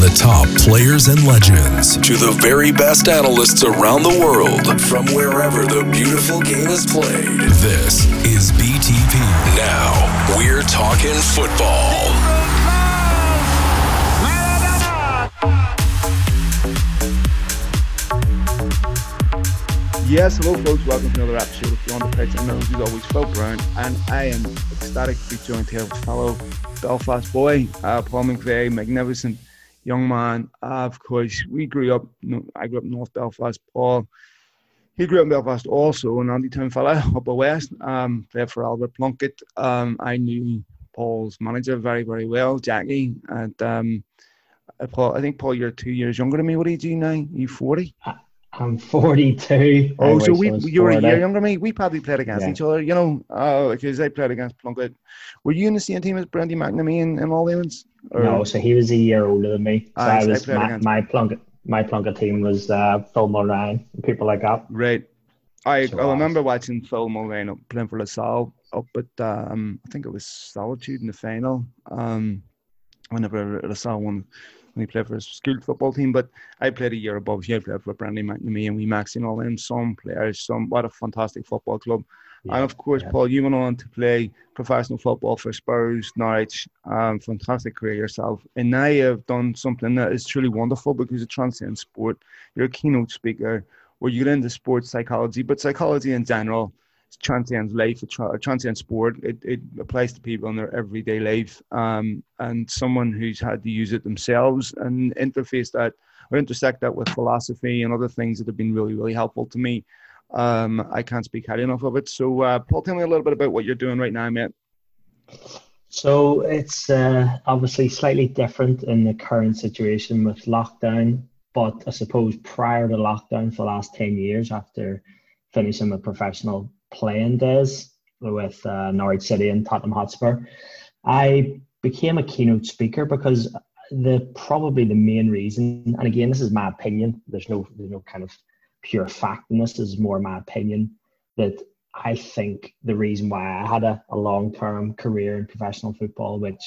the top players and legends to the very best analysts around the world from wherever the beautiful game is played. This is BTP. Now, we're talking football. Yes, hello folks, welcome to another episode of Beyond the Pitch. I'm known as always Phil Brown, and I am ecstatic to be joined here with fellow Belfast boy, uh, Paul McVeigh, magnificent young man. Uh, of course, we grew up, I grew up in North Belfast. Paul, he grew up in Belfast also, an Andy Town fella, upper west, um, played for Oliver Plunkett. Um, I knew Paul's manager very, very well, Jackie, and um, Paul, I think Paul, you're two years younger than me. What age are you now? Are you 40? I'm 42. Oh, so we you were a year younger than me. We probably played against yeah. each other, you know, uh, because I played against Plunkett. Were you in the same team as Brandy McNamee and, and all the Or? No, so he was a year older than me. So ah, I, I was my, my Plunkett my Plunkett team was uh, Phil Mulryne and people like that. Right. I, so I remember watching Phil Mulryne up playing for LaSalle up at um, I think it was Solitude in the final. Um, whenever LaSalle won when he played for his school football team. But I played a year above. He played for Brandy McNamee and we maxing all them. Some players, some what a fantastic football club. Yeah, and of course, yeah. Paul, you went on to play professional football for Spurs, Norwich. Um, fantastic career yourself. And now you've done something that is truly wonderful because it transcends sport. You're a keynote speaker where you get into sports psychology, but psychology in general transcends life, a transient sport. It, it applies to people in their everyday life. Um, and someone who's had to use it themselves and interface that or intersect that with philosophy and other things that have been really, really helpful to me. Um, I can't speak highly enough of it. So, uh, Paul, tell me a little bit about what you're doing right now, mate. So it's uh, obviously slightly different in the current situation with lockdown, but I suppose prior to lockdown for the last 10 years after finishing my professional playing days with uh, Norwich City and Tottenham Hotspur, I became a keynote speaker because the probably the main reason, and again, this is my opinion. There's no there's no kind of pure fact in this. Is more my opinion that I think the reason why I had a, a long term career in professional football, which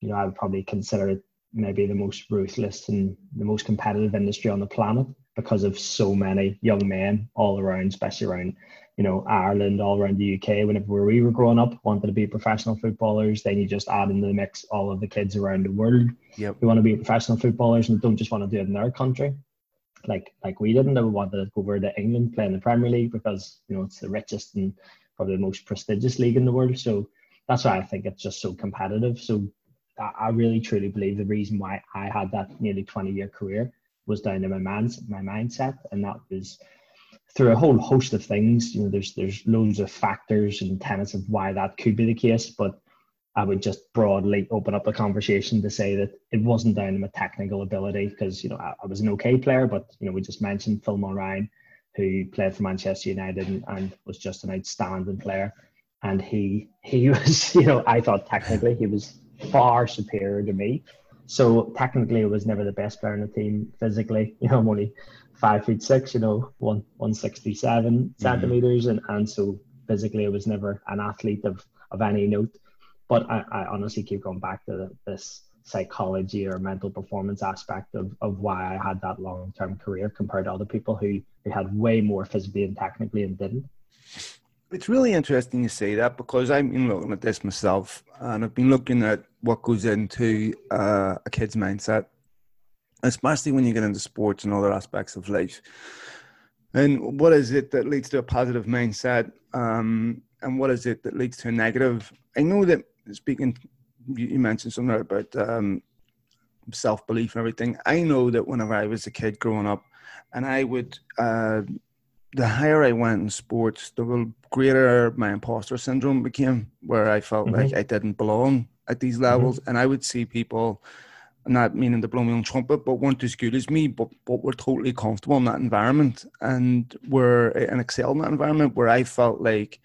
you know I would probably consider it maybe the most ruthless and the most competitive industry on the planet because of so many young men all around, especially around you know, Ireland, all around the UK, whenever we were growing up, wanted to be professional footballers, then you just add into the mix all of the kids around the world yep. who want to be professional footballers and don't just want to do it in their country. Like like we didn't. We wanted to go over to England, play in the Premier League because, you know, it's the richest and probably the most prestigious league in the world. So that's why I think it's just so competitive. So I really truly believe the reason why I had that nearly 20 year career was down to my man's my mindset. And that was through a whole host of things. You know, there's there's loads of factors and tenets of why that could be the case, but I would just broadly open up the conversation to say that it wasn't down to my technical ability because you know I, I, was an okay player, but you know we just mentioned Phil Mulryne, who played for Manchester United and, and was just an outstanding player, and he he was you know I thought technically he was far superior to me. So technically, I was never the best player in the team. Physically, you know, I'm only five feet six, you know, one one sixty seven mm-hmm. centimeters, and and so physically I was never an athlete of of any note. But I, I honestly keep going back to this psychology or mental performance aspect of, of why I had that long term career compared to other people who, who had way more physically and technically and didn't. It's really interesting you say that because I've been looking at this myself and I've been looking at what goes into uh, a kid's mindset especially when you get into sports and other aspects of life. And what is it that leads to a positive mindset? Um, and what is it that leads to a negative? I know that speaking, you mentioned something about um, self belief and everything. I know that whenever I was a kid growing up, and I would, uh, the higher I went in sports, the greater my imposter syndrome became, where I felt mm-hmm. like I didn't belong at these levels. Mm-hmm. And I would see people not meaning to blow my own trumpet, but weren't as good as me, but but were totally comfortable in that environment and were and excel in that environment where I felt like,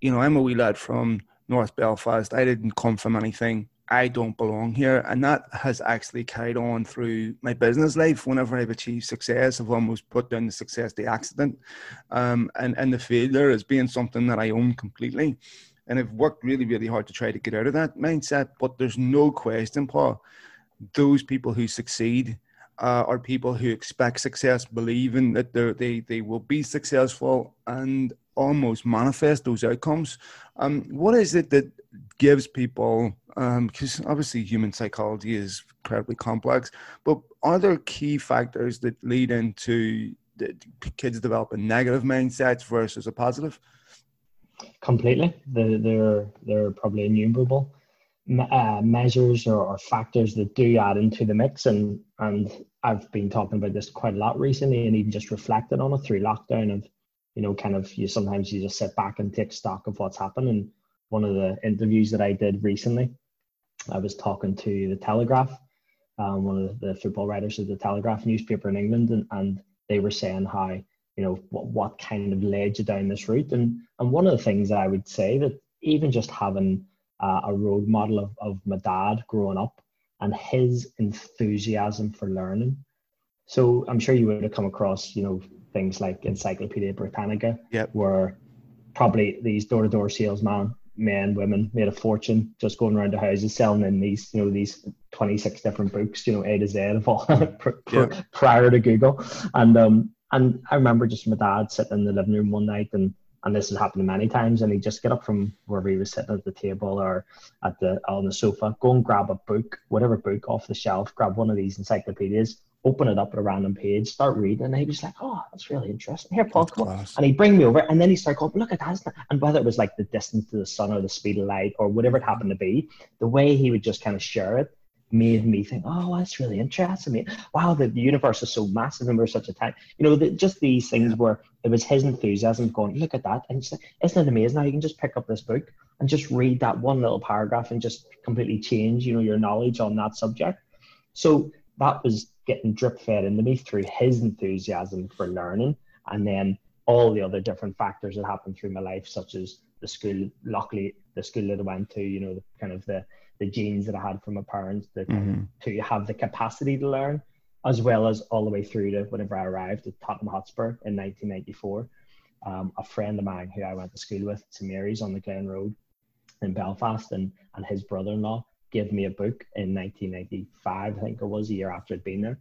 you know, I'm a wee lad from North Belfast. I didn't come from anything. I don't belong here. And that has actually carried on through my business life. Whenever I've achieved success, I've almost put down the success, the accident, um, and, and the failure as being something that I own completely. And I've worked really, really hard to try to get out of that mindset. But there's no question, Paul, those people who succeed uh, are people who expect success, believing that they they will be successful, and almost manifest those outcomes. Um, what is it that gives people? Because um, obviously, human psychology is incredibly complex, but are there key factors that lead into kids developing negative mindsets versus a positive? Completely, they're, they're probably innumerable uh, measures or, or, factors that do add into the mix. And and I've been talking about this quite a lot recently, and even just reflected on it through lockdown. Of you know, kind of you sometimes you just sit back and take stock of what's happened. And one of the interviews that I did recently, I was talking to the Telegraph, um, one of the football writers of the Telegraph newspaper in England, and, and they were saying how you know what, what kind of led you down this route and and one of the things that i would say that even just having uh, a role model of, of my dad growing up and his enthusiasm for learning. So I'm sure you would have come across, you know, things like Encyclopedia Britannica, yep. where probably these door-to-door salesmen, men, women, made a fortune just going around the houses selling in these, you know, these 26 different books, you know, A to Z of all yep. prior to Google. And um and I remember just my dad sitting in the living room one night and and this has happened many times and he'd just get up from wherever he was sitting at the table or at the on the sofa go and grab a book whatever book off the shelf grab one of these encyclopedias open it up at a random page start reading and he was like oh that's really interesting here paul come on and he'd bring me over and then he'd start going look at that and whether it was like the distance to the sun or the speed of light or whatever it happened to be the way he would just kind of share it made me think, oh, that's really interesting. I mean, wow, the, the universe is so massive and we're such a time. You know, the, just these things where it was his enthusiasm going, look at that. And it's like, isn't it amazing how you can just pick up this book and just read that one little paragraph and just completely change, you know, your knowledge on that subject. So that was getting drip fed into me through his enthusiasm for learning. And then all the other different factors that happened through my life, such as the school, luckily the school that I went to, you know, the kind of the the genes that I had from my parents that, mm-hmm. to have the capacity to learn, as well as all the way through to whenever I arrived at Tottenham Hotspur in 1994. Um, a friend of mine who I went to school with, St Mary's on the Glen Road in Belfast, and, and his brother in law gave me a book in 1995, I think it was a year after I'd been there.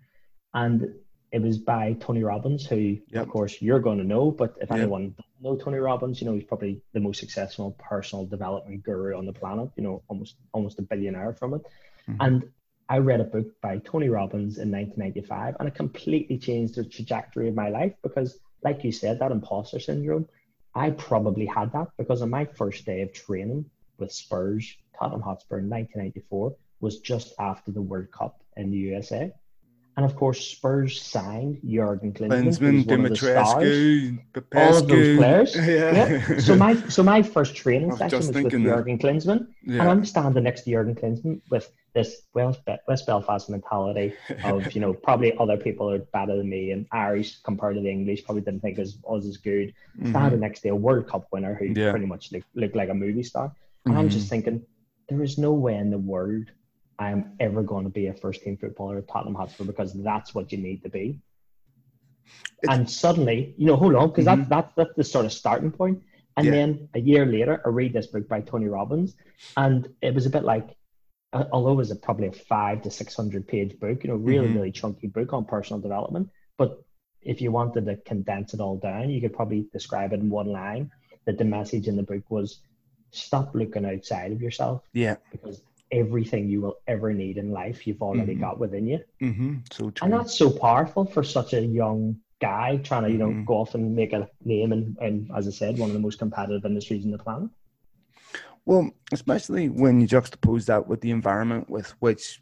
And it was by Tony Robbins, who, yep. of course, you're going to know. But if yep. anyone doesn't know Tony Robbins, you know he's probably the most successful personal development guru on the planet. You know, almost almost a billionaire from it. Mm-hmm. And I read a book by Tony Robbins in 1995, and it completely changed the trajectory of my life because, like you said, that imposter syndrome. I probably had that because on my first day of training with Spurs, Tottenham Hotspur in 1994 was just after the World Cup in the USA. And of course, Spurs signed Jurgen Klinsmann, Dumitrescu, all of those players. Yeah. yeah. So my so my first training session was with Jurgen Klinsmann, yeah. and I'm standing next to Jurgen Klinsmann with this West, West Belfast mentality of you know probably other people are better than me and Irish compared to the English probably didn't think as us as good. Mm-hmm. Standing next to a World Cup winner who yeah. pretty much looked, looked like a movie star, and mm-hmm. I'm just thinking there is no way in the world I'm ever going to be a first team footballer at Tottenham Hotspur because that's what you need to be. It's, and suddenly, you know, hold on, because mm-hmm. that, that, that's the sort of starting point. And yeah. then a year later, I read this book by Tony Robbins, and it was a bit like, although it was a, probably a five to 600 page book, you know, really, mm-hmm. really chunky book on personal development. But if you wanted to condense it all down, you could probably describe it in one line that the message in the book was stop looking outside of yourself. Yeah. Because everything you will ever need in life you've already mm-hmm. got within you. Mm-hmm. So true. And that's so powerful for such a young guy trying to, you know, mm-hmm. go off and make a name and, and as I said, one of the most competitive industries in the planet. Well, especially when you juxtapose that with the environment with which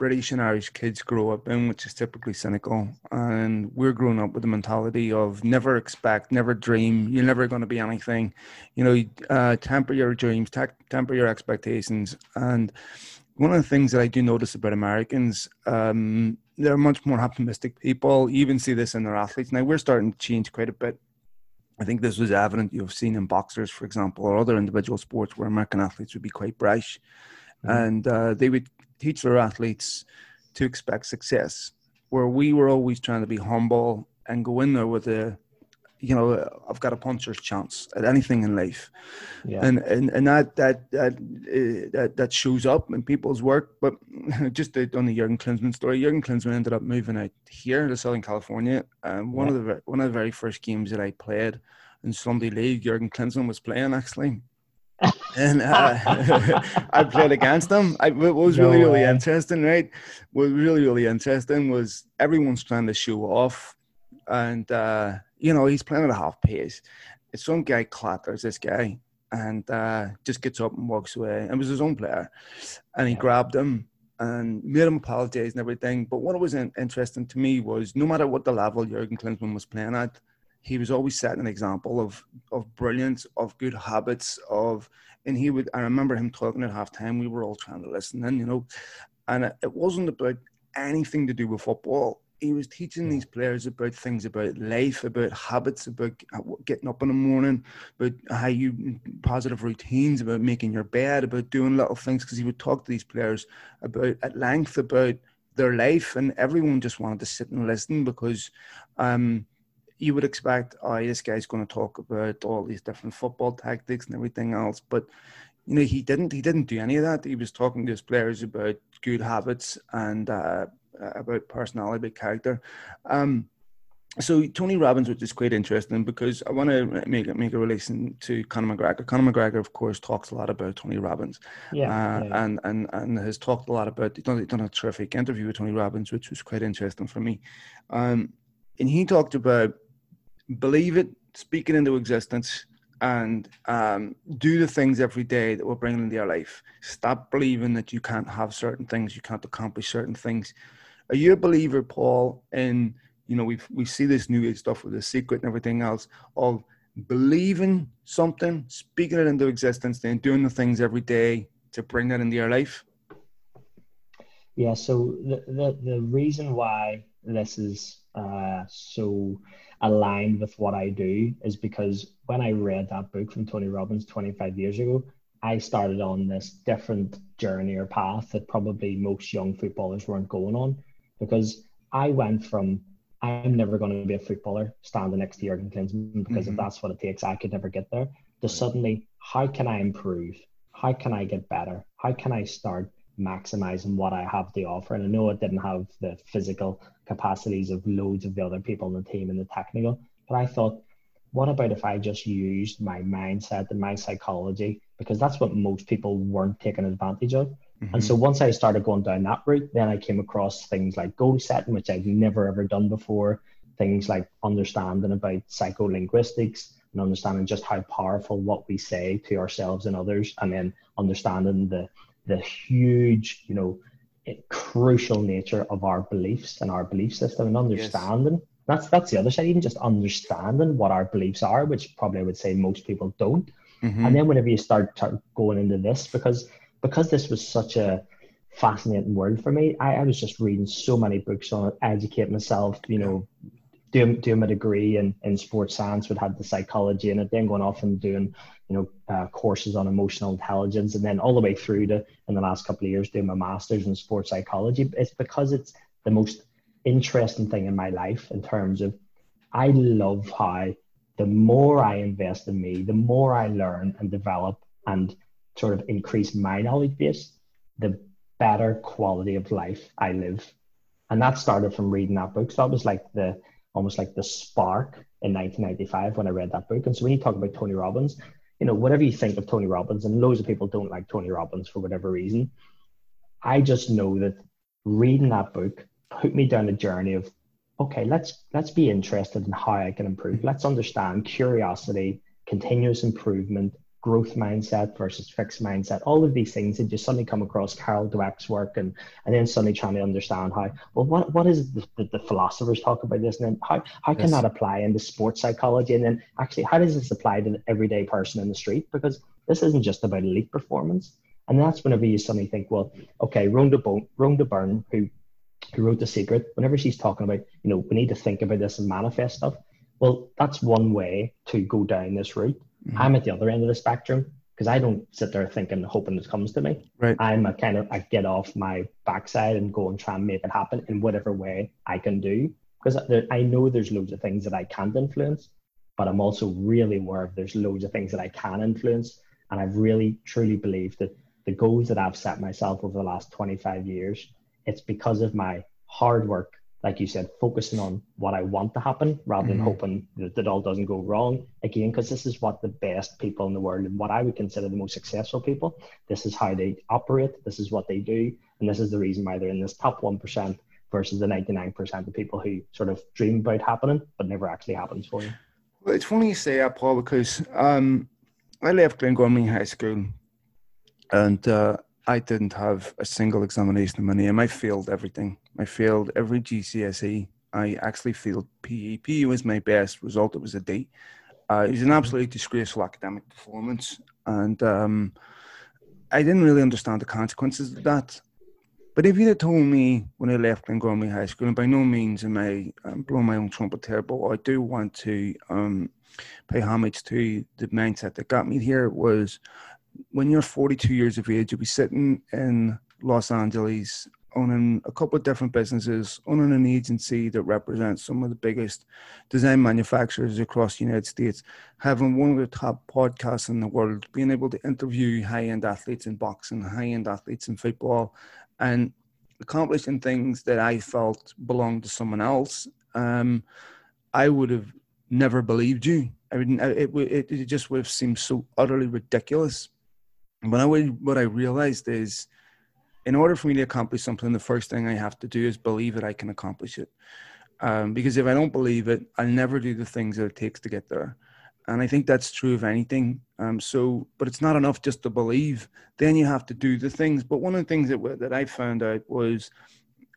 British and Irish kids grow up in, which is typically cynical. And we're growing up with the mentality of never expect, never dream, you're never going to be anything. You know, uh, temper your dreams, te- temper your expectations. And one of the things that I do notice about Americans, um, they're much more optimistic people. You even see this in their athletes. Now, we're starting to change quite a bit. I think this was evident you've seen in boxers, for example, or other individual sports where American athletes would be quite brash. Mm-hmm. And uh, they would teach their athletes to expect success. Where we were always trying to be humble and go in there with a, you know, I've got a puncher's chance at anything in life, yeah. and and and that that that uh, that that shows up in people's work. But just on the Jurgen Klinsmann story, Jurgen Klinsmann ended up moving out here to Southern California. Um, one yeah. of the one of the very first games that I played in Sunday League, Jurgen Klinsmann was playing actually. And uh, I played against him. I, what was no really, really interesting, right? What was really, really interesting was everyone's trying to show off, and uh, you know he's playing at a half pace. It's some guy clatters this guy and uh, just gets up and walks away. It was his own player, and he grabbed him and made him apologize and everything. But what was interesting to me was no matter what the level Jurgen Klinsmann was playing at, he was always setting an example of of brilliance, of good habits, of and he would. I remember him talking at halftime. We were all trying to listen, and you know, and it, it wasn't about anything to do with football. He was teaching these players about things about life, about habits, about getting up in the morning, about how you positive routines, about making your bed, about doing little things. Because he would talk to these players about at length about their life, and everyone just wanted to sit and listen because um, you would expect, oh, this guy's going to talk about all these different football tactics and everything else. But you know, he didn't. He didn't do any of that. He was talking to his players about good habits and uh, about personality, about character. Um, so Tony Robbins, which is quite interesting because I want to make make a relation to Conor McGregor. Conor McGregor, of course, talks a lot about Tony Robbins, yeah, uh, yeah. and and and has talked a lot about. He's done, he's done a terrific interview with Tony Robbins, which was quite interesting for me. Um, and he talked about believe it, speak it into existence, and um, do the things every day that will bring into your life. Stop believing that you can't have certain things, you can't accomplish certain things. Are you a believer, Paul? In you know, we we see this new age stuff with the secret and everything else of believing something, speaking it into existence, then doing the things every day to bring that into your life. Yeah. So the the, the reason why this is uh, so aligned with what I do is because when I read that book from Tony Robbins 25 years ago, I started on this different journey or path that probably most young footballers weren't going on because I went from I'm never going to be a footballer standing next to Jurgen Klinsmann because mm-hmm. if that's what it takes, I could never get there. To suddenly, how can I improve? How can I get better? How can I start maximizing what I have to offer? And I know I didn't have the physical capacities of loads of the other people on the team and the technical. But I thought, what about if I just used my mindset and my psychology? Because that's what most people weren't taking advantage of. Mm-hmm. And so once I started going down that route, then I came across things like goal setting, which I've never ever done before, things like understanding about psycholinguistics and understanding just how powerful what we say to ourselves and others, and then understanding the the huge, you know, crucial nature of our beliefs and our belief system and understanding. Yes. That's that's the other side. Even just understanding what our beliefs are, which probably I would say most people don't. Mm-hmm. And then whenever you start t- going into this, because because this was such a fascinating world for me, I, I was just reading so many books on it, educate myself, you know, doing doing my degree in, in sports science, would have the psychology in it, then going off and doing you know, uh, courses on emotional intelligence, and then all the way through to in the last couple of years doing my master's in sports psychology. It's because it's the most interesting thing in my life in terms of I love how the more I invest in me, the more I learn and develop and sort of increase my knowledge base, the better quality of life I live. And that started from reading that book. So that was like the almost like the spark in 1995 when I read that book. And so when you talk about Tony Robbins, you know, whatever you think of Tony Robbins, and loads of people don't like Tony Robbins for whatever reason. I just know that reading that book put me down a journey of, okay, let's let's be interested in how I can improve. Let's understand curiosity, continuous improvement, growth mindset versus fixed mindset, all of these things, and just suddenly come across Carol Dweck's work and and then suddenly trying to understand how, well, what, what is the, the, the philosophers talk about this? And then how, how can yes. that apply into sports psychology? And then actually, how does this apply to the everyday person in the street? Because this isn't just about elite performance. And that's whenever you suddenly think, well, okay, Rhonda, Bo- Rhonda Byrne, who, who wrote The Secret, whenever she's talking about, you know, we need to think about this and manifest stuff. Well, that's one way to go down this route Mm-hmm. I'm at the other end of the spectrum because I don't sit there thinking, hoping it comes to me. Right. I'm a kind of I get off my backside and go and try and make it happen in whatever way I can do because I know there's loads of things that I can't influence, but I'm also really aware of there's loads of things that I can influence. And I've really truly believed that the goals that I've set myself over the last 25 years, it's because of my hard work, like you said, focusing on what I want to happen rather than mm-hmm. hoping that it all doesn't go wrong. Again, because this is what the best people in the world and what I would consider the most successful people, this is how they operate, this is what they do, and this is the reason why they're in this top 1% versus the 99% of people who sort of dream about happening but never actually happens for you. Well, it's funny you say that, Paul, because um, I left Glengormley High School and uh, I didn't have a single examination in my name. I failed everything. I failed every GCSE. I actually failed PE. PE was my best result. It was a D. Uh, it was an absolutely disgraceful academic performance. And um, I didn't really understand the consequences of that. But if you'd have told me when I left Glengormley High School, and by no means am I um, blowing my own trumpet here, but I do want to um, pay homage to the mindset that got me here was when you're 42 years of age, you'll be sitting in Los Angeles owning a couple of different businesses, owning an agency that represents some of the biggest design manufacturers across the United States, having one of the top podcasts in the world, being able to interview high end athletes in boxing, high end athletes in football, and accomplishing things that I felt belonged to someone else, um, I would have never believed you. I mean, it, it, it just would have seemed so utterly ridiculous. But I what I realized is, in order for me to accomplish something, the first thing I have to do is believe that I can accomplish it. Um, because if I don't believe it, I'll never do the things that it takes to get there and I think that's true of anything. Um, so, but it's not enough just to believe. Then you have to do the things. But one of the things that that I found out was,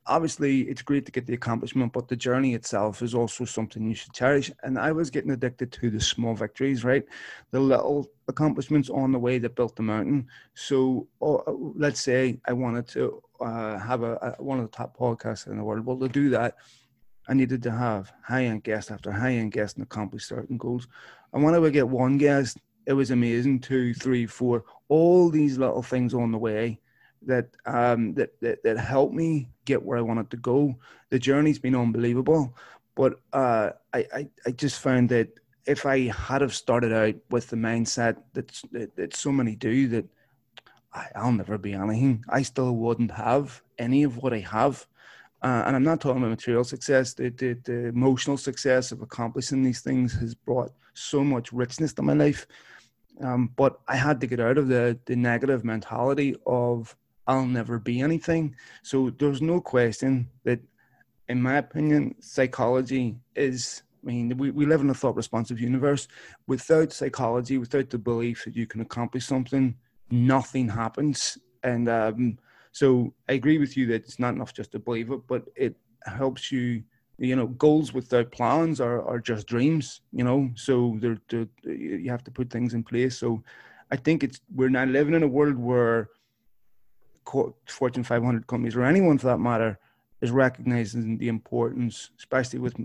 obviously, it's great to get the accomplishment, but the journey itself is also something you should cherish. And I was getting addicted to the small victories, right? The little accomplishments on the way that built the mountain. So, uh, let's say I wanted to uh, have a, a one of the top podcasts in the world. Well, to do that. I needed to have high end guest after high end guest and accomplish certain goals. And when I would get one guest, it was amazing. Two, three, four, all these little things on the way that um that, that that helped me get where I wanted to go. The journey's been unbelievable, but uh, I, I I just found that if I had have started out with the mindset that that, so many do that I, I'll never be anything, I still wouldn't have any of what I have. Uh, and I'm not talking about material success. The, the, the emotional success of accomplishing these things has brought so much richness to my life. Um, but I had to get out of the the negative mentality of I'll never be anything. So there's no question that, in my opinion, psychology is. I mean, we, we live in a thought responsive universe. Without psychology, without the belief that you can accomplish something, nothing happens. And um, so I agree with you that it's not enough just to believe it, but it helps you. You know, goals without plans are, are just dreams. You know, so they're, they're you have to put things in place. So I think it's we're now living in a world where Fortune 500 companies or anyone for that matter is recognizing the importance, especially with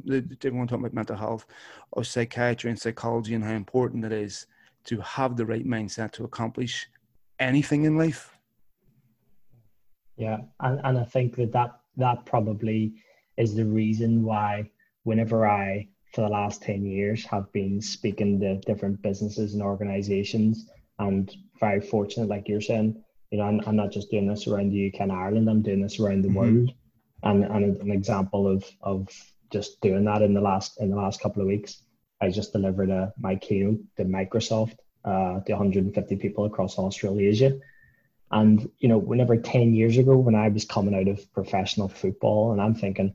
everyone talking about mental health, of psychiatry and psychology and how important it is to have the right mindset to accomplish anything in life. Yeah, and, and I think that, that that probably is the reason why whenever I, for the last 10 years, have been speaking to different businesses and organizations, and very fortunate, like you're saying, you know, I'm, I'm not just doing this around the UK and Ireland, I'm doing this around the mm-hmm. world. And, and an example of, of just doing that in the last in the last couple of weeks, I just delivered a, my keynote to Microsoft uh, to 150 people across Australasia and, you know, whenever 10 years ago, when I was coming out of professional football, and I'm thinking,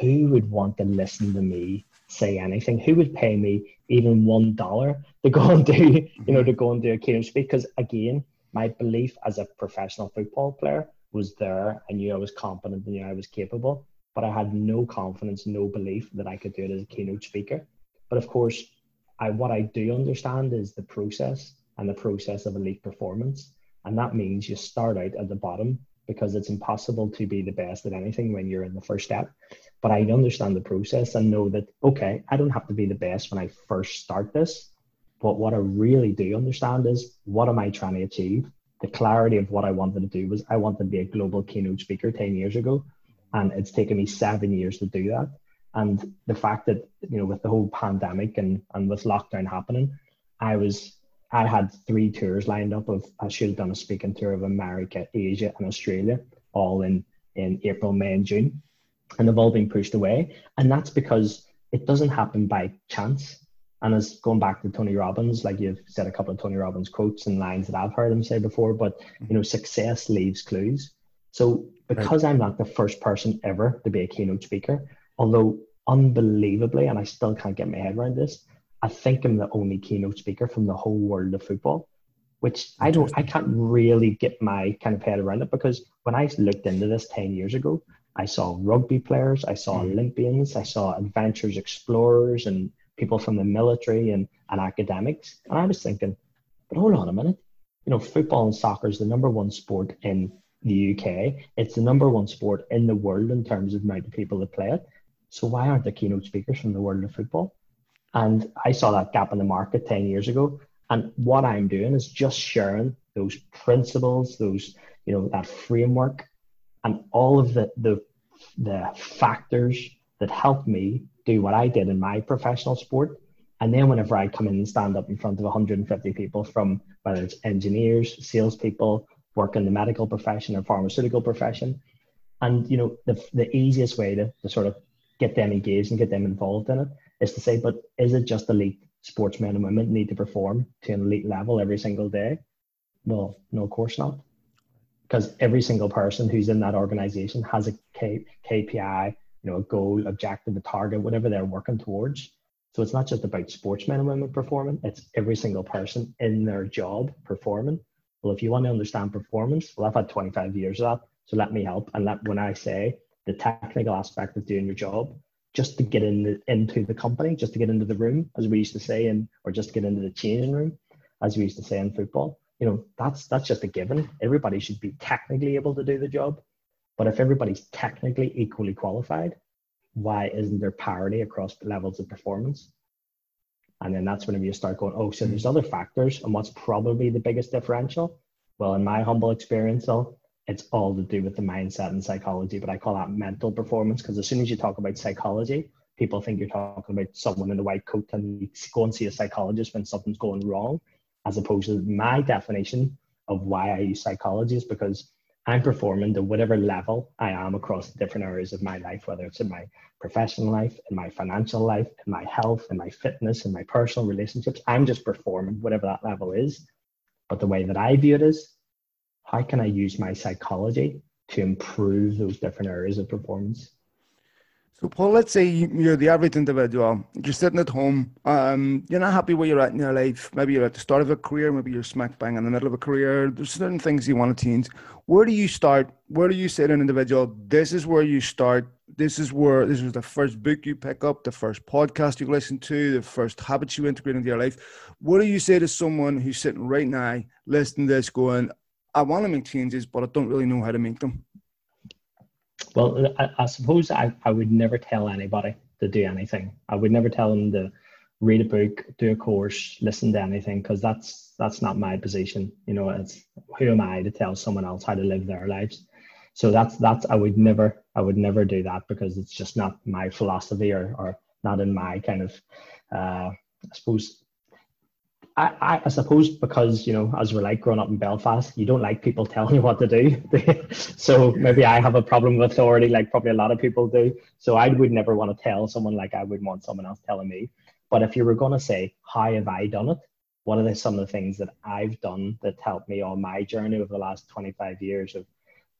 who would want to listen to me say anything? Who would pay me even one dollar to go and do, you know, to go and do a keynote speak? Because again, my belief as a professional football player was there. I knew I was competent, I knew I was capable, but I had no confidence, no belief that I could do it as a keynote speaker. But of course, I what I do understand is the process and the process of elite performance. And that means you start out at the bottom because it's impossible to be the best at anything when you're in the first step. But I understand the process and know that, okay, I don't have to be the best when I first start this. But what I really do understand is what am I trying to achieve? The clarity of what I wanted to do was I wanted to be a global keynote speaker 10 years ago. And it's taken me seven years to do that. And the fact that, you know, with the whole pandemic and, and with lockdown happening, I was I had three tours lined up of I should have done a speaking tour of America, Asia, and Australia, all in in April, May, and June, and they've all been pushed away. And that's because it doesn't happen by chance. And as going back to Tony Robbins, like you've said a couple of Tony Robbins quotes and lines that I've heard him say before, but you know, success leaves clues. So because right. I'm not the first person ever to be a keynote speaker, although unbelievably, and I still can't get my head around this, I think I'm the only keynote speaker from the whole world of football, which I don't, I can't really get my kind of head around it because when I looked into this 10 years ago, I saw rugby players, I saw mm. Olympians, I saw adventurers, explorers, and people from the military and, and academics. And I was thinking, but hold on a minute. You know, football and soccer is the number one sport in the UK. It's the number one sport in the world in terms of amount of people that play it. So why aren't there keynote speakers from the world of football? And I saw that gap in the market 10 years ago. And what I'm doing is just sharing those principles, those, you know, that framework and all of the the the factors that helped me do what I did in my professional sport. And then whenever I come in and stand up in front of 150 people from whether it's engineers, salespeople, work in the medical profession or pharmaceutical profession, and you know the the easiest way to, to sort of get them engaged and get them involved in it is to say, but is it just elite sportsmen and women need to perform to an elite level every single day? Well, no, of course not because every single person who's in that organization has a K, KPI, you know, a goal, objective, a target, whatever they're working towards. So it's not just about sportsmen and women performing, it's every single person in their job performing. Well, if you want to understand performance, well, I've had 25 years of that. So let me help. And let when I say the technical aspect of doing your job, just to get in the, into the company, just to get into the room, as we used to say, in, or just to get into the changing room, as we used to say in football you know that's that's just a given everybody should be technically able to do the job but if everybody's technically equally qualified why isn't there parity across levels of performance? And then that's whenever you start going oh so hmm. there's other factors and what's probably the biggest differential? Well in my humble experience though it's all to do with the mindset and psychology but i call that mental performance because as soon as you talk about psychology people think you're talking about someone in a white coat and go and see a psychologist when something's going wrong as opposed to my definition of why I use psychology is because I'm performing to whatever level I am across different areas of my life, whether it's in my professional life, in my financial life, in my health, in my fitness, in my personal relationships. I'm just performing whatever that level is. But the way that I view it is, how can I use my psychology to improve those different areas of performance? So, Paul, let's say you're the average individual. You're sitting at home. Um, you're not happy where you're at in your life. Maybe you're at the start of a career. Maybe you're smack bang in the middle of a career. There's certain things you want to change. Where do you start? Where do you say to an individual, this is where you start? This is where this is the first book you pick up, the first podcast you listen to, the first habits you integrate into your life. What do you say to someone who's sitting right now, listening to this, going, I want to make changes, but I don't really know how to make them? Well, I, I, suppose I, I would never tell anybody to do anything. I would never tell them to read a book, do a course, listen to anything, because that's that's not my position. You know, it's who am I to tell someone else how to live their lives? So that's that's I would never I would never do that because it's just not my philosophy or or not in my kind of uh, I suppose I, I suppose because you know as we're like growing up in Belfast, you don't like people telling you what to do. so maybe I have a problem with authority, like probably a lot of people do. So I would never want to tell someone like I would want someone else telling me. But if you were going to say, how have I done it? What are the, some of the things that I've done that helped me on my journey over the last 25 years of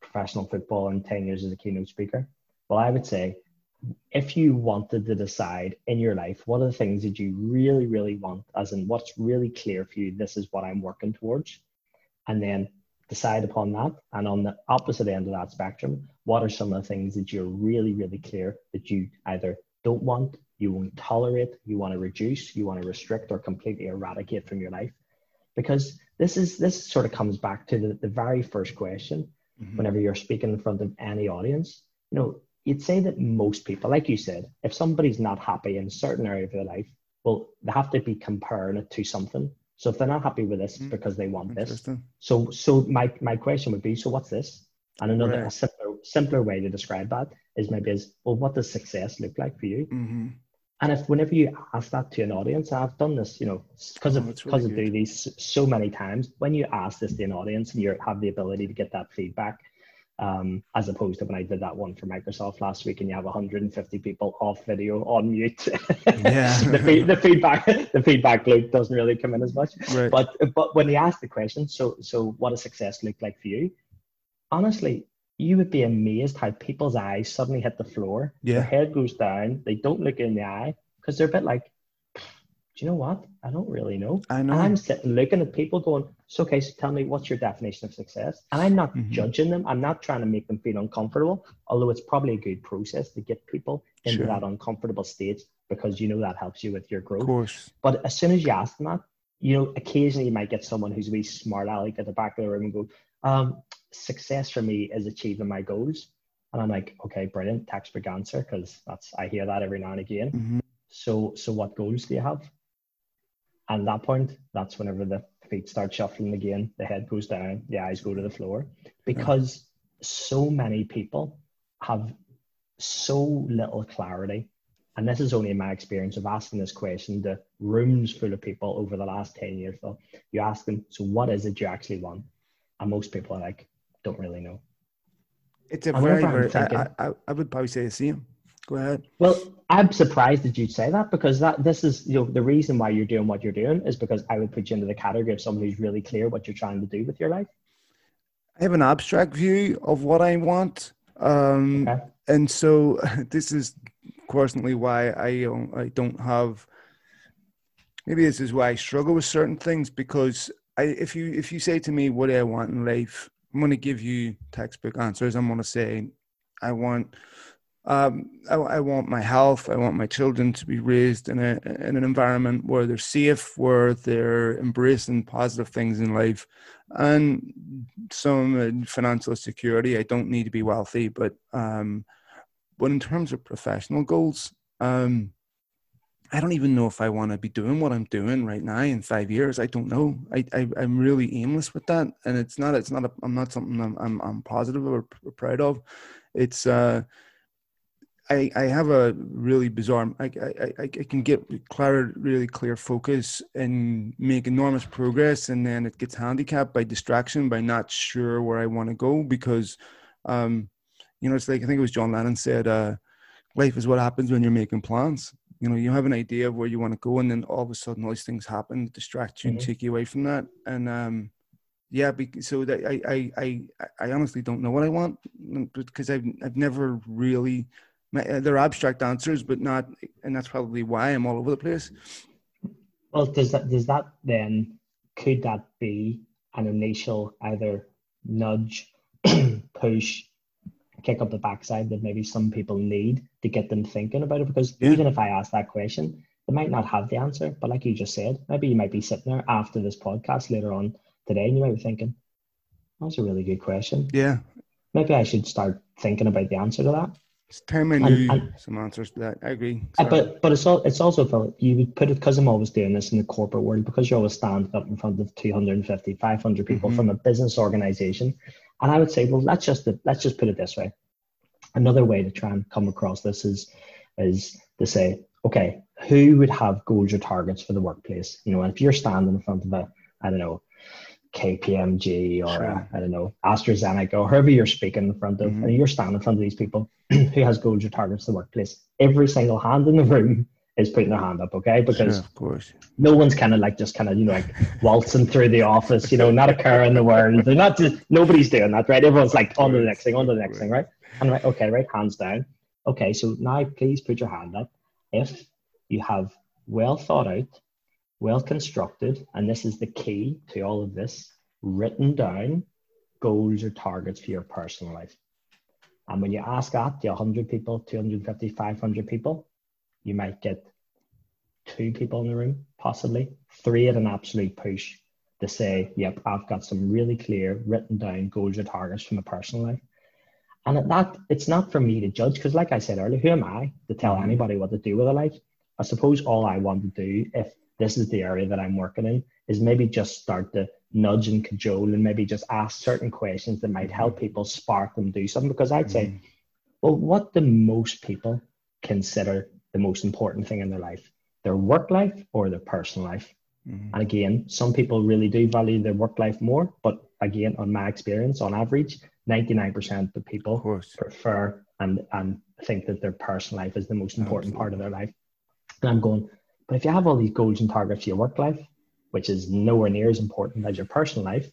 professional football and 10 years as a keynote speaker? Well, I would say if you wanted to decide in your life what are the things that you really really want as in what's really clear for you this is what i'm working towards and then decide upon that. And on the opposite end of that spectrum what are some of the things that you're really really clear that you either don't want you won't tolerate you want to reduce you want to restrict or completely eradicate from your life? Because this is this sort of comes back to the, the very first question mm-hmm. whenever you're speaking in front of any audience. You know you'd say that most people, like you said, if somebody's not happy in a certain area of their life, well, they have to be comparing it to something. So if they're not happy with this, mm, because they want this. So so my my question would be, so what's this? And another right. simpler simpler way to describe that is maybe is well, what does success look like for you? Mm-hmm. And if whenever you ask that to an audience, I've done this, you know, because of Oh, because really I do these so many times. When you ask this to an audience and you have the ability to get that feedback, um, as opposed to when I did that one for Microsoft last week, and you have 150 people off video on mute. Yeah. the, the feedback the feedback loop doesn't really come in as much. Right. But but when you ask the question, so so what does success look like for you? Honestly, you would be amazed how people's eyes suddenly hit the floor. Yeah. Their head goes down. They don't look in the eye because they're a bit like, do you know what? I don't really know. I And know. I'm sitting looking at people going, so okay, so tell me what's your definition of success? And I'm not Mhm. judging them. I'm not trying to make them feel uncomfortable, although it's probably a good process to get people into Sure. that uncomfortable state because you know that helps you with your growth. Of course. But as soon as you ask them that, you know, occasionally you might get someone who's a wee smart aleck at the back of the room and go, um, success for me is achieving my goals. And I'm like, okay, brilliant, textbook answer, because that's I hear that every now and again. Mhm. So so what goals do you have? And at that point, that's whenever the feet start shuffling again, the head goes down, the eyes go to the floor. Because so many people have so little clarity. And this is only my experience of asking this question to rooms full of people over the last 10 years. So you ask them, so what is it you actually want? And most people are like, don't really know. It's a very, very. I, I, I would probably say the same. Go ahead. Well, I'm surprised that you'd say that because that this is you know the reason why you're doing what you're doing is because I would put you into the category of someone who's really clear what you're trying to do with your life. I have an abstract view of what I want. Um, Okay. and so this is personally why I don't, I don't have maybe this is why I struggle with certain things because I if you if you say to me what do I want in life I'm going to give you textbook answers I'm going to say I want um, I, I want my health I want my children to be raised in a in an environment where they're safe where they're embracing positive things in life and some uh, financial security I don't need to be wealthy but um, but in terms of professional goals, um, I don't even know if I want to be doing what I'm doing right now in five years. I don't know. I, I I'm really aimless with that, and it's not. It's not. A, I'm not something I'm I'm, I'm positive or, or proud of. It's. Uh, I I have a really bizarre. I I I, I can get clear, really clear focus and make enormous progress, and then it gets handicapped by distraction, by not sure where I want to go because. Um, you know, it's like I think it was John Lennon said, uh, "Life is what happens when you're making plans." You know, you have an idea of where you want to go, and then all of a sudden, all these things happen, distract you, and Mhm. take you away from that. And um, yeah, so that I, I, I, I honestly don't know what I want because I've, I've never really. Uh, they're abstract answers, but not, and that's probably why I'm all over the place. Well, does that does that then could that be an initial either nudge, push, kick up the backside that maybe some people need to get them thinking about it? Because Yeah. even if I ask that question, they might not have the answer. But like you just said, maybe you might be sitting there after this podcast later on today, and you might be thinking, "That's a really good question. Yeah, Maybe I should start thinking about the answer to that." It's time I And- knew some answers to that. I agree. But but it's all it's also Philip, you would put it because I'm always doing this in the corporate world because you're always standing up in front of 250, 500 people Mhm. from a business organization, and I would say, well, let's just let's just put it this way. Another way to try and come across this is is to say, okay, who would have goals or targets for the workplace? You know, and if you're standing in front of a, I don't know, KPMG or Sure. I don't know, AstraZeneca or whoever you're speaking in front of, Mhm. and you're standing in front of these people who has goals or targets in the workplace. Every single hand in the room is putting their hand up, okay? Because Sure, of course. no one's kind of like just kind of you know like waltzing through the office you know not a care in the world they're not just nobody's doing that right everyone's like on to the next thing on to the next thing right and right okay right hands down okay so now please put your hand up if you have well thought out well constructed and this is the key to all of this written down goals or targets for your personal life and when you ask that to 100 people 250 500 people you might get two people in the room, possibly three at an absolute push to say, yep, I've got some really clear written down goals or targets for my personal life. And at that, it's not for me to judge because, like I said earlier, who am I to tell anybody what to do with their life? I suppose all I want to do, if this is the area that I'm working in, is maybe just start to nudge and cajole and maybe just ask certain questions that might help people spark them do something. Because I'd say, Mhm. well, what do most people consider the most important thing in their life? Their work life or their personal life? Mm-hmm. And again, some people really do value their work life more, but again, on my experience, on average, 99% of people of prefer and, and think that their personal life is the most important Absolutely. part of their life. And I'm going, but if you have all these goals and targets for your work life, which is nowhere near as important as your personal life,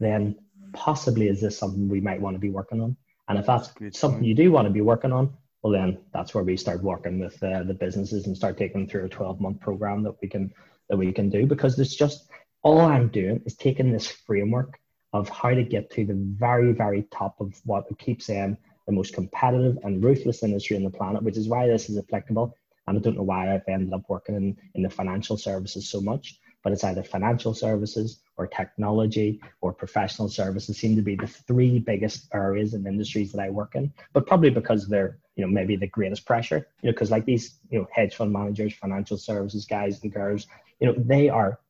then possibly is this something we might want to be working on? And if that's something point. you do want to be working on, well, then that's where we start working with uh, the businesses and start taking them through a 12 month program that we can that we can do because it's just all I'm doing is taking this framework of how to get to the very, very top of what we keep saying the most competitive and ruthless industry on the planet, which is why this is applicable. And I don't know why I've ended up working in, in the financial services so much, but it's either financial services or technology or professional services seem to be the three biggest areas and industries that I work in, but probably because they're, you know, maybe the greatest pressure, you know, because like these, you know, hedge fund managers, financial services guys and girls, you know, they are,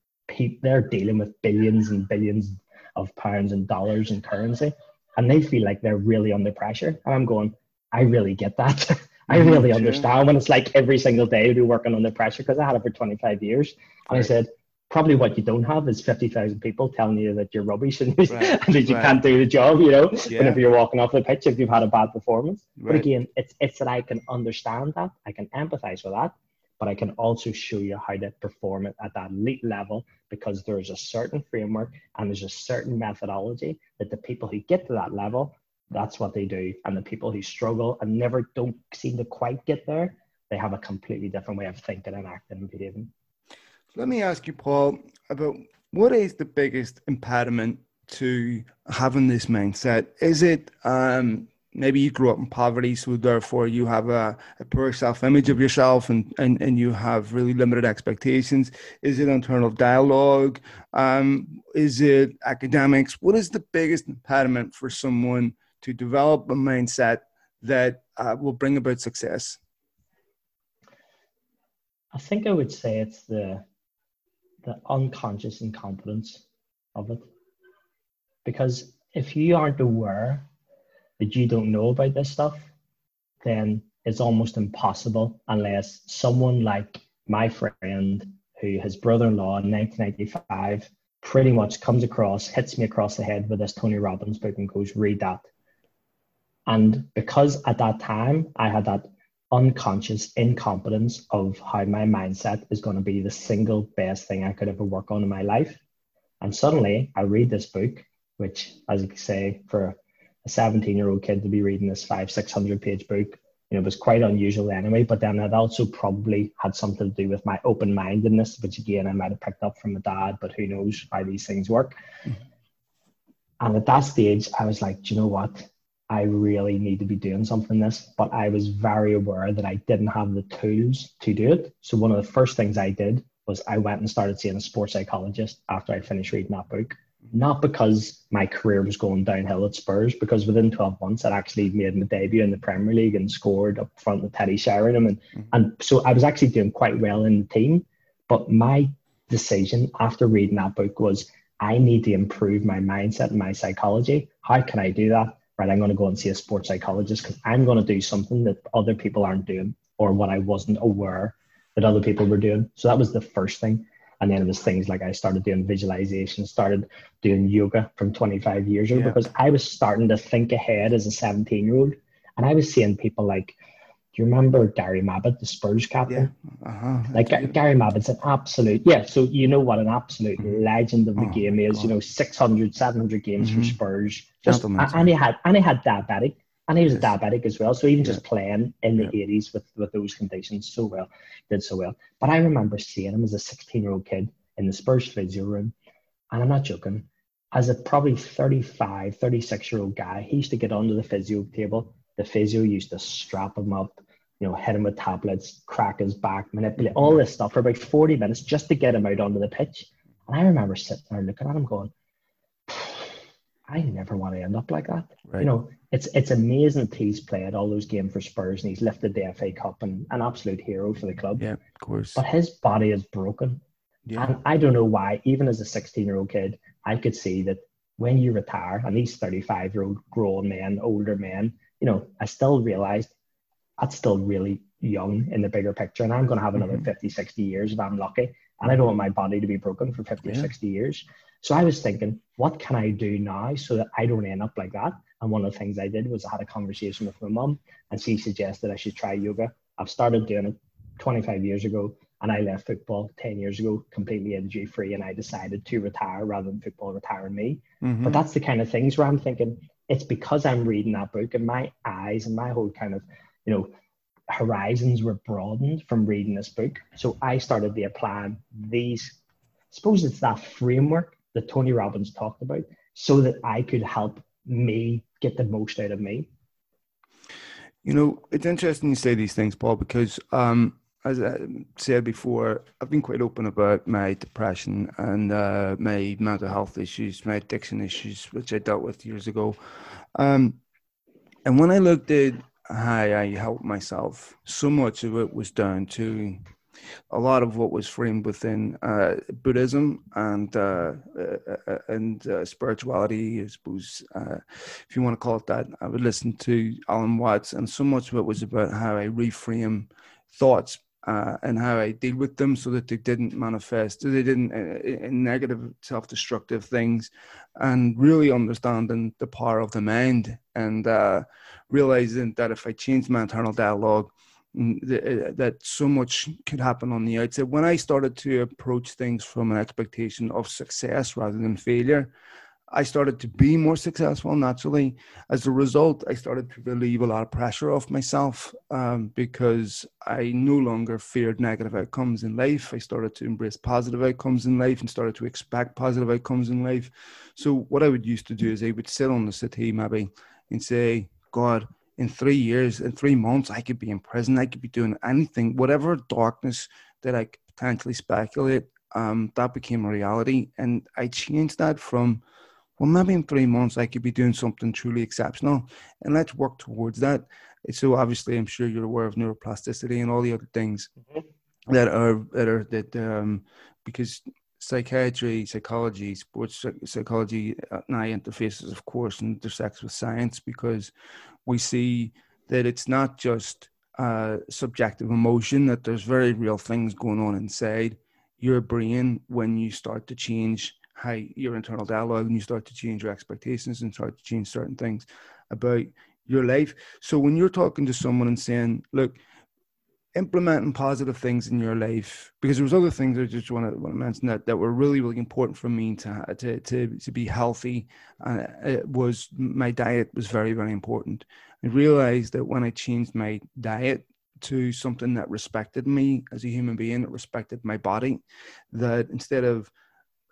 they're dealing with billions and billions of pounds and dollars in currency, and they feel like they're really under pressure. And I'm going, I really get that. I mm-hmm, really understand when it's like every single day be working under pressure because I had it for 25 years. And right. I said, probably what you don't have is 50,000 people telling you that you're rubbish and, right. and that you right. can't do the job, you know, yeah. whenever you're walking off the pitch if you've had a bad performance. But again, it's, it's that I can understand that, I can empathize with that, but I can also show you how to perform it at that elite level because there's a certain framework and there's a certain methodology that the people who get to that level, that's what they do. And the people who struggle and never don't seem to quite get there, they have a completely different way of thinking and acting and behaving. Let me ask you, Paul, about what is the biggest impediment to having this mindset? Is it um, maybe you grew up in poverty, so therefore you have a, a poor self image of yourself and, and, and you have really limited expectations? Is it internal dialogue? Um, is it academics? What is the biggest impediment for someone to develop a mindset that uh, will bring about success? I think I would say it's the the unconscious incompetence of it. Because if you aren't aware that you don't know about this stuff, then it's almost impossible unless someone like my friend, who his brother in law in 1995 pretty much comes across, hits me across the head with this Tony Robbins book and goes, read that. And because at that time I had that unconscious incompetence of how my mindset is going to be the single best thing I could ever work on in my life. And suddenly I read this book, which, as you say, for a 17 year old kid to be reading this five, 600 page book, you know, it was quite unusual anyway. But then it also probably had something to do with my open mindedness, which again, I might have picked up from my dad, but who knows how these things work. Mm-hmm. And at that stage, I was like, do you know what? I really need to be doing something this, but I was very aware that I didn't have the tools to do it. So one of the first things I did was I went and started seeing a sports psychologist after I finished reading that book not because my career was going downhill at Spurs, because within 12 months I'd actually made my debut in the Premier League and scored up front with Teddy Sheringham. And, mm-hmm. and so I was actually doing quite well in the team. But my decision after reading that book was I need to improve my mindset and my psychology. How can I do that? Right, I'm going to go and see a sports psychologist because I'm going to do something that other people aren't doing or what I wasn't aware that other people were doing. So that was the first thing. And then it was things like I started doing visualization, started doing yoga from 25 years ago yeah. because I was starting to think ahead as a 17 year old. And I was seeing people like, do you remember Gary Mabbutt, the Spurs captain? Yeah. Uh-huh. Like Gary Mabbutt's an absolute, yeah. So you know what an absolute mm-hmm. legend of the oh, game is. God. You know, 600, 700 games mm-hmm. for Spurs. Just, and he had and he had diabetic and he was yes. diabetic as well. So even yeah. just playing in the yeah. 80s with, with those conditions so well, did so well. But I remember seeing him as a 16 year old kid in the Spurs physio room. And I'm not joking. As a probably 35, 36 year old guy, he used to get onto the physio table. The physio used to strap him up, you know, hit him with tablets, crack his back, manipulate all this stuff for about 40 minutes just to get him out onto the pitch. And I remember sitting there looking at him going, I never want to end up like that. Right. You know, it's it's amazing that he's played all those games for Spurs and he's lifted the FA Cup and an absolute hero for the club. Yeah, of course. But his body is broken. Yeah. And I don't know why, even as a 16 year old kid, I could see that when you retire, and these 35 year old grown men, older men, you know, I still realized that's still really young in the bigger picture. And I'm going to have another mm-hmm. 50, 60 years if I'm lucky. And I don't want my body to be broken for 50 yeah. or 60 years. So I was thinking, what can I do now so that I don't end up like that? And one of the things I did was I had a conversation with my mum and she suggested I should try yoga. I've started doing it 25 years ago and I left football 10 years ago completely injury free and I decided to retire rather than football retiring me. Mm-hmm. But that's the kind of things where I'm thinking it's because I'm reading that book and my eyes and my whole kind of, you know, horizons were broadened from reading this book. So I started to apply these, I suppose it's that framework that Tony Robbins talked about so that I could help me get the most out of me. You know, it's interesting you say these things, Paul, because um, as I said before, I've been quite open about my depression and uh, my mental health issues, my addiction issues, which I dealt with years ago. Um, and when I looked at how I helped myself, so much of it was down to a lot of what was framed within uh, Buddhism and uh, uh, uh and uh, spirituality, I suppose, uh, if you want to call it that. I would listen to Alan Watts, and so much of it was about how I reframe thoughts uh, and how I deal with them so that they didn't manifest, they didn't uh, in negative, self-destructive things, and really understanding the power of the mind and uh, realizing that if I change my internal dialogue, mm, uh, that so much could happen on the outside. When I started to approach things from an expectation of success rather than failure, I started to be more successful naturally. As a result, I started to relieve a lot of pressure off myself um, because I no longer feared negative outcomes in life. I started to embrace positive outcomes in life and started to expect positive outcomes in life. So, what I would used to do is I would sit on the settee maybe and say, God, in three years, in three months, I could be in prison. I could be doing anything, whatever darkness that I potentially speculate. Um, that became a reality. And I changed that from well, maybe in three months I could be doing something truly exceptional, and let's work towards that. So obviously, I'm sure you're aware of neuroplasticity and all the other things mm-hmm. that are that are that um, because psychiatry, psychology, sports psychology uh, now interfaces, of course, and intersects with science because we see that it's not just uh, subjective emotion; that there's very real things going on inside your brain when you start to change how your internal dialogue and you start to change your expectations and start to change certain things about your life. So when you're talking to someone and saying, look, implementing positive things in your life, because there was other things I just want to, want to mention that, that were really, really important for me to, to, to, to be healthy. Uh, it was my diet was very, very important. I realized that when I changed my diet to something that respected me as a human being, that respected my body, that instead of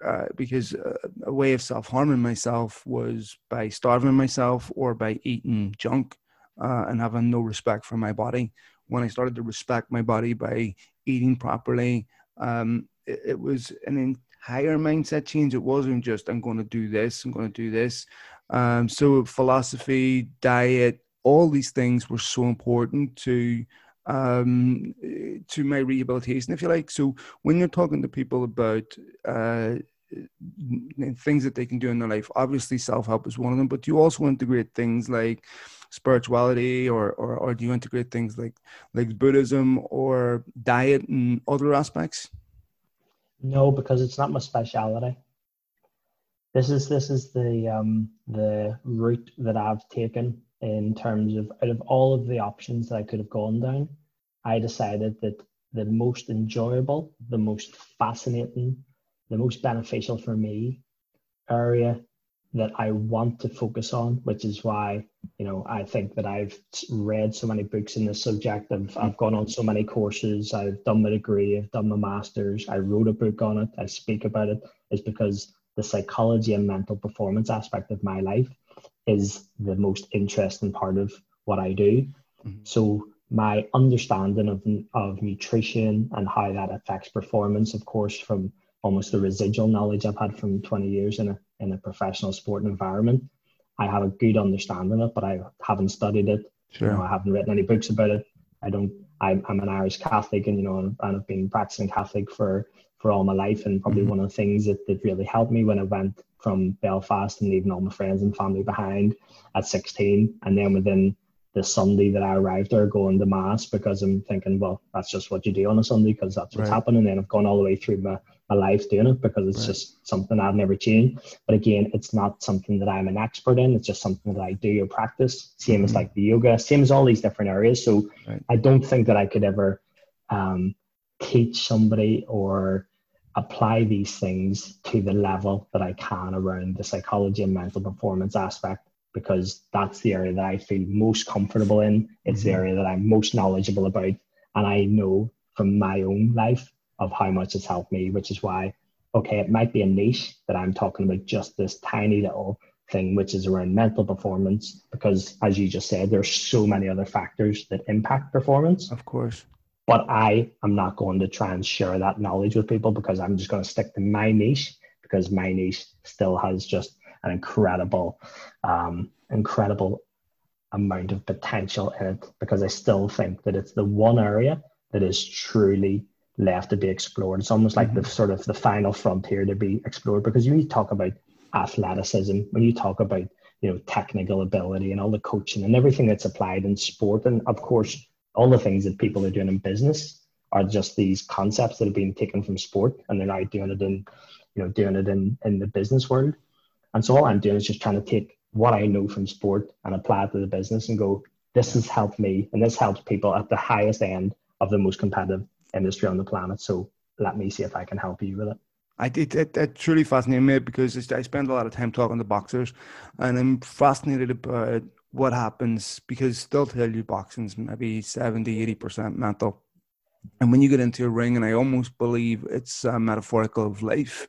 uh, because uh, a way of self harming myself was by starving myself or by eating junk uh, and having no respect for my body. When I started to respect my body by eating properly, um, it, it, was an entire mindset change. It wasn't just I'm going to do this, I'm going to do this. Um, so philosophy, diet, all these things were so important to um to my rehabilitation if you like so when you're talking to people about uh things that they can do in their life. Obviously, self help is one of them, but you also integrate things like spirituality, or, or or do you integrate things like like Buddhism or diet and other aspects? No, because it's not my speciality. This is this is the um, the route that I've taken in terms of out of all of the options that I could have gone down. I decided that the most enjoyable, the most fascinating, the most beneficial for me area that I want to focus on, which is why, you know, I think that I've read so many books in this subject. I've, I've gone on so many courses. I've done my degree. I've done my master's. I wrote a book on it. I speak about it. Is because the psychology and mental performance aspect of my life is the most interesting part of what I do. Mm-hmm. So my understanding of, of nutrition and how that affects performance, of course, from almost the residual knowledge I've had from 20 years in a in a professional sport environment. I have a good understanding of it, but I haven't studied it. Sure. You know, I haven't written any books about it. I don't. I'm, I'm an Irish Catholic, and you know, and I've been practicing Catholic for for all my life. And probably mm-hmm. one of the things that, that really helped me when I went from Belfast and leaving all my friends and family behind at 16, and then within the Sunday that I arrived there going to mass because I'm thinking, well, that's just what you do on a Sunday because that's what's right. happening. And I've gone all the way through my, my life doing it because it's right. just something I've never changed. But again, it's not something that I'm an expert in. It's just something that I do or practice. Same mm-hmm. as like the yoga, same as all these different areas. So right. I don't think that I could ever um, teach somebody or apply these things to the level that I can around the psychology and mental performance aspect because that's the area that I feel most comfortable in. It's mm-hmm. the area that I'm most knowledgeable about. And I know from my own life of how much it's helped me, which is why, okay, it might be a niche that I'm talking about just this tiny little thing, which is around mental performance, because as you just said, there's so many other factors that impact performance. Of course. But I am not going to try and share that knowledge with people because I'm just going to stick to my niche because my niche still has just an incredible, um, incredible amount of potential in it because I still think that it's the one area that is truly left to be explored. It's almost like mm-hmm. the sort of the final frontier to be explored because when you talk about athleticism, when you talk about you know technical ability and all the coaching and everything that's applied in sport, and of course all the things that people are doing in business are just these concepts that have been taken from sport and they're now doing it in you know doing it in in the business world and so all I'm doing is just trying to take what I know from sport and apply it to the business and go, this has helped me and this helps people at the highest end of the most competitive industry on the planet. So let me see if I can help you with it. I did it, it truly fascinated me because I spend a lot of time talking to boxers and I'm fascinated about what happens because they'll tell you boxing's maybe 70, 80% mental. And when you get into a ring, and I almost believe it's a metaphorical of life,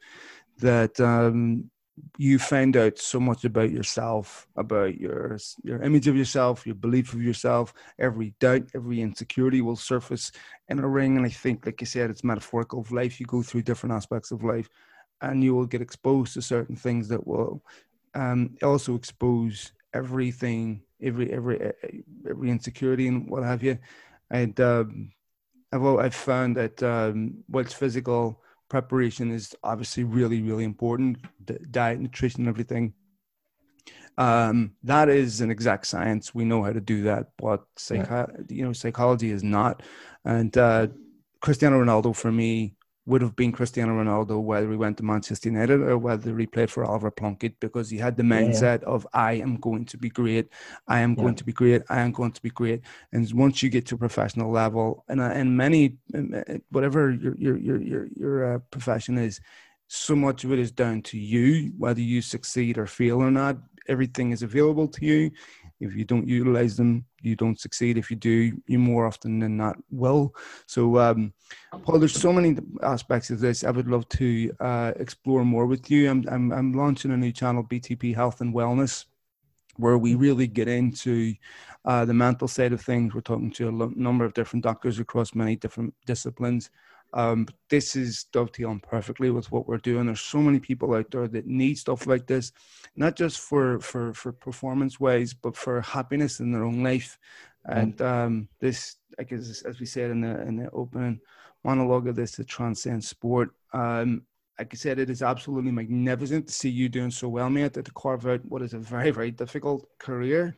that um, you find out so much about yourself, about your your image of yourself, your belief of yourself. Every doubt, every insecurity will surface in a ring. And I think, like you said, it's metaphorical of life. You go through different aspects of life, and you will get exposed to certain things that will um, also expose everything, every every every insecurity and what have you. And um, I've I've found that um, what's physical preparation is obviously really, really important. The diet, nutrition, everything. Um, that is an exact science. We know how to do that, but psycho- yeah. you know, psychology is not. And uh, Cristiano Ronaldo, for me, would have been Cristiano Ronaldo whether he went to Manchester United or whether he played for Oliver Plunkett because he had the mindset yeah. of I am going to be great, I am yeah. going to be great, I am going to be great. And once you get to a professional level, and and uh, many whatever your your your your, your uh, profession is, so much of it is down to you whether you succeed or fail or not. Everything is available to you. If you don't utilize them, you don't succeed. If you do, you more often than not will. So, um, Paul, there's so many aspects of this. I would love to uh, explore more with you. I'm, I'm, I'm launching a new channel, BTP Health and Wellness, where we really get into uh, the mental side of things. We're talking to a number of different doctors across many different disciplines. Um, this is dovetailing perfectly with what we're doing. There's so many people out there that need stuff like this, not just for for for performance ways, but for happiness in their own life. And um, this, I guess, as we said in the in the opening monologue of this, to transcend sport. Um, like I said, it is absolutely magnificent to see you doing so well, mate. To carve out what is a very, very difficult career.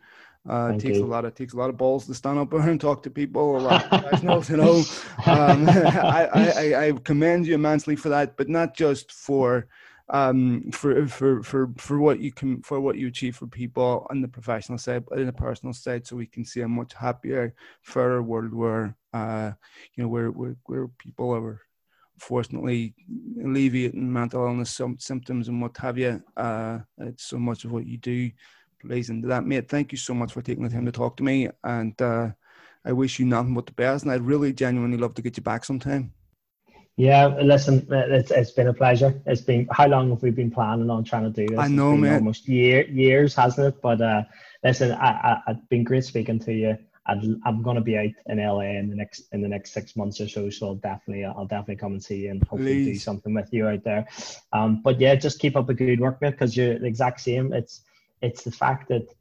Uh, it takes you. a lot of takes a lot of balls to stand up and talk to people. A lot of professionals, you know. Um, I, I, I commend you immensely for that, but not just for um, for for for for what you can for what you achieve for people on the professional side, but in the personal side, so we can see a much happier, fairer world where uh, you know where where, where people are fortunately alleviating mental illness symptoms and what have you. Uh, it's so much of what you do plays into that, mate. Thank you so much for taking the time to talk to me, and uh, I wish you nothing but the best. And I'd really genuinely love to get you back sometime. Yeah, listen, it's it's been a pleasure. It's been how long have we been planning on trying to do this? I know, man. Almost year years, hasn't it? But uh, listen, I, I it's been great speaking to you. i am going to be out in LA in the next in the next six months or so, so I'll definitely I'll definitely come and see you and hopefully Please. do something with you out there. Um, but yeah, just keep up the good work, mate, because you're the exact same. It's it's the fact that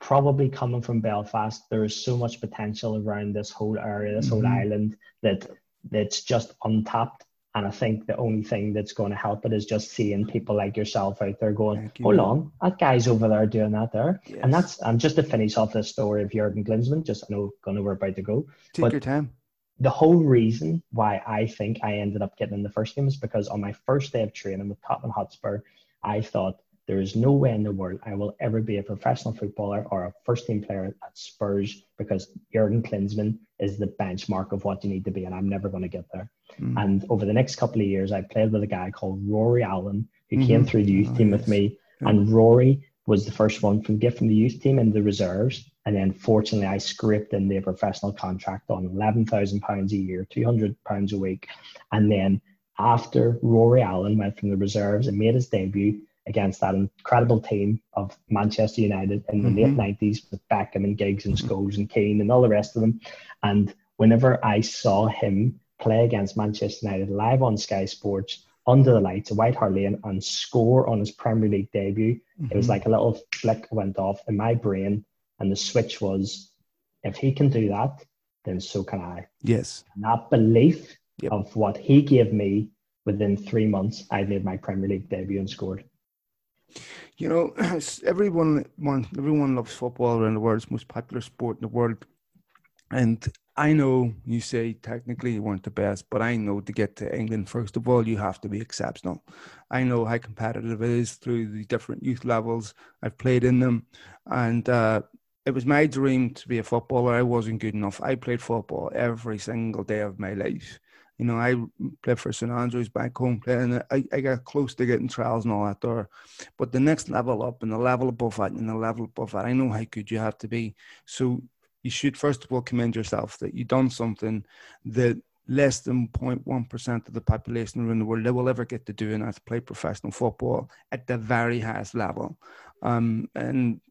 probably coming from Belfast, there is so much potential around this whole area, this mm-hmm. whole island that that's just untapped. And I think the only thing that's going to help it is just seeing people like yourself out there going, hold on, that guy's over there doing that there. Yes. And that's, and just to finish off the story of Jurgen Klinsmann, just I know, gonna we're about to go. Take but your time. The whole reason why I think I ended up getting in the first game is because on my first day of training with Tottenham Hotspur, I thought there is no way in the world I will ever be a professional footballer or a first team player at Spurs because Jurgen Klinsmann is the benchmark of what you need to be, and I'm never going to get there. Mm. And over the next couple of years, I played with a guy called Rory Allen who mm-hmm. came through the youth oh, team yes. with me, yeah. and Rory was the first one from get from the youth team in the reserves. And then fortunately I scraped in the professional contract on eleven thousand pounds a year, two hundred pounds a week. And then after Rory Allen went from the reserves and made his debut, against that incredible team of Manchester United in the mm-hmm. late 90s with Beckham and Giggs and Scholes and Keane and all the rest of them. And whenever I saw him play against Manchester United live on Sky Sports under the lights of White Hart Lane and score on his Premier League debut, mm-hmm. it was mm-hmm. like a little flick went off in my brain. And the switch was if he can do that, then so can I. Yes. And that belief yep. of what he gave me within three months, I made my Premier League debut and scored. You know, everyone one everyone loves football around the world. It's most popular sport in the world. And I know you say technically you weren't the best, but I know to get to England, first of all, you have to be exceptional. I know how competitive it is through the different youth levels. I've played in them. And uh, it was my dream to be a footballer. I wasn't good enough. I played football every single day of my life. You know, I played for St Andrews back home, and I, I got close to getting trials and all that there. But the next level up and the level above that and the level above that, I know how good you have to be. So you should first of all commend yourself that you've done something that less than 0.1% of the population around the world will ever get to do, and that's play professional football at the very highest level. Um, and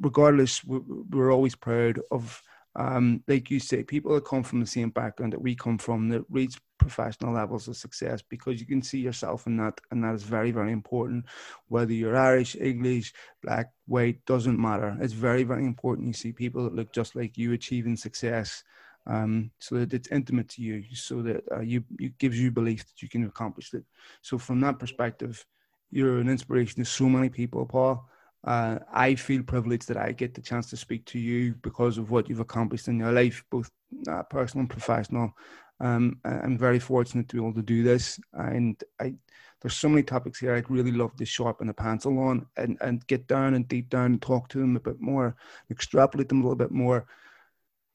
regardless, we're always proud of um, like you say, people that come from the same background that we come from that reach professional levels of success because you can see yourself in that, and that is very, very important. Whether you're Irish, English, black, white, doesn't matter. It's very, very important. You see people that look just like you achieving success. Um, so that it's intimate to you, so that uh, you it gives you belief that you can accomplish it. So from that perspective, you're an inspiration to so many people, Paul. Uh, I feel privileged that I get the chance to speak to you because of what you've accomplished in your life, both uh, personal and professional. Um, I'm very fortunate to be able to do this, and I there's so many topics here I'd really love to sharpen the pencil on and, and get down and deep down and talk to them a bit more, extrapolate them a little bit more.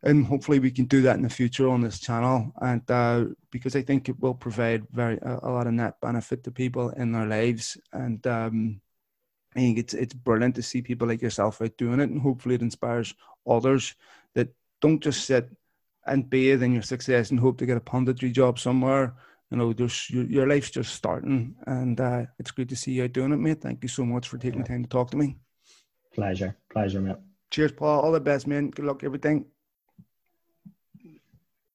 And hopefully we can do that in the future on this channel. And uh, because I think it will provide very a, a, lot of net benefit to people in their lives. And um, I think it's it's brilliant to see people like yourself out doing it, and hopefully it inspires others that don't just sit and bathe in your success and hope to get a punditry job somewhere. You know, there's your, your life's just starting, and uh, it's great to see you out doing it, mate. Thank you so much for taking the time to talk to me. Pleasure, pleasure, mate. Cheers, Paul. All the best, man. Good luck, everything.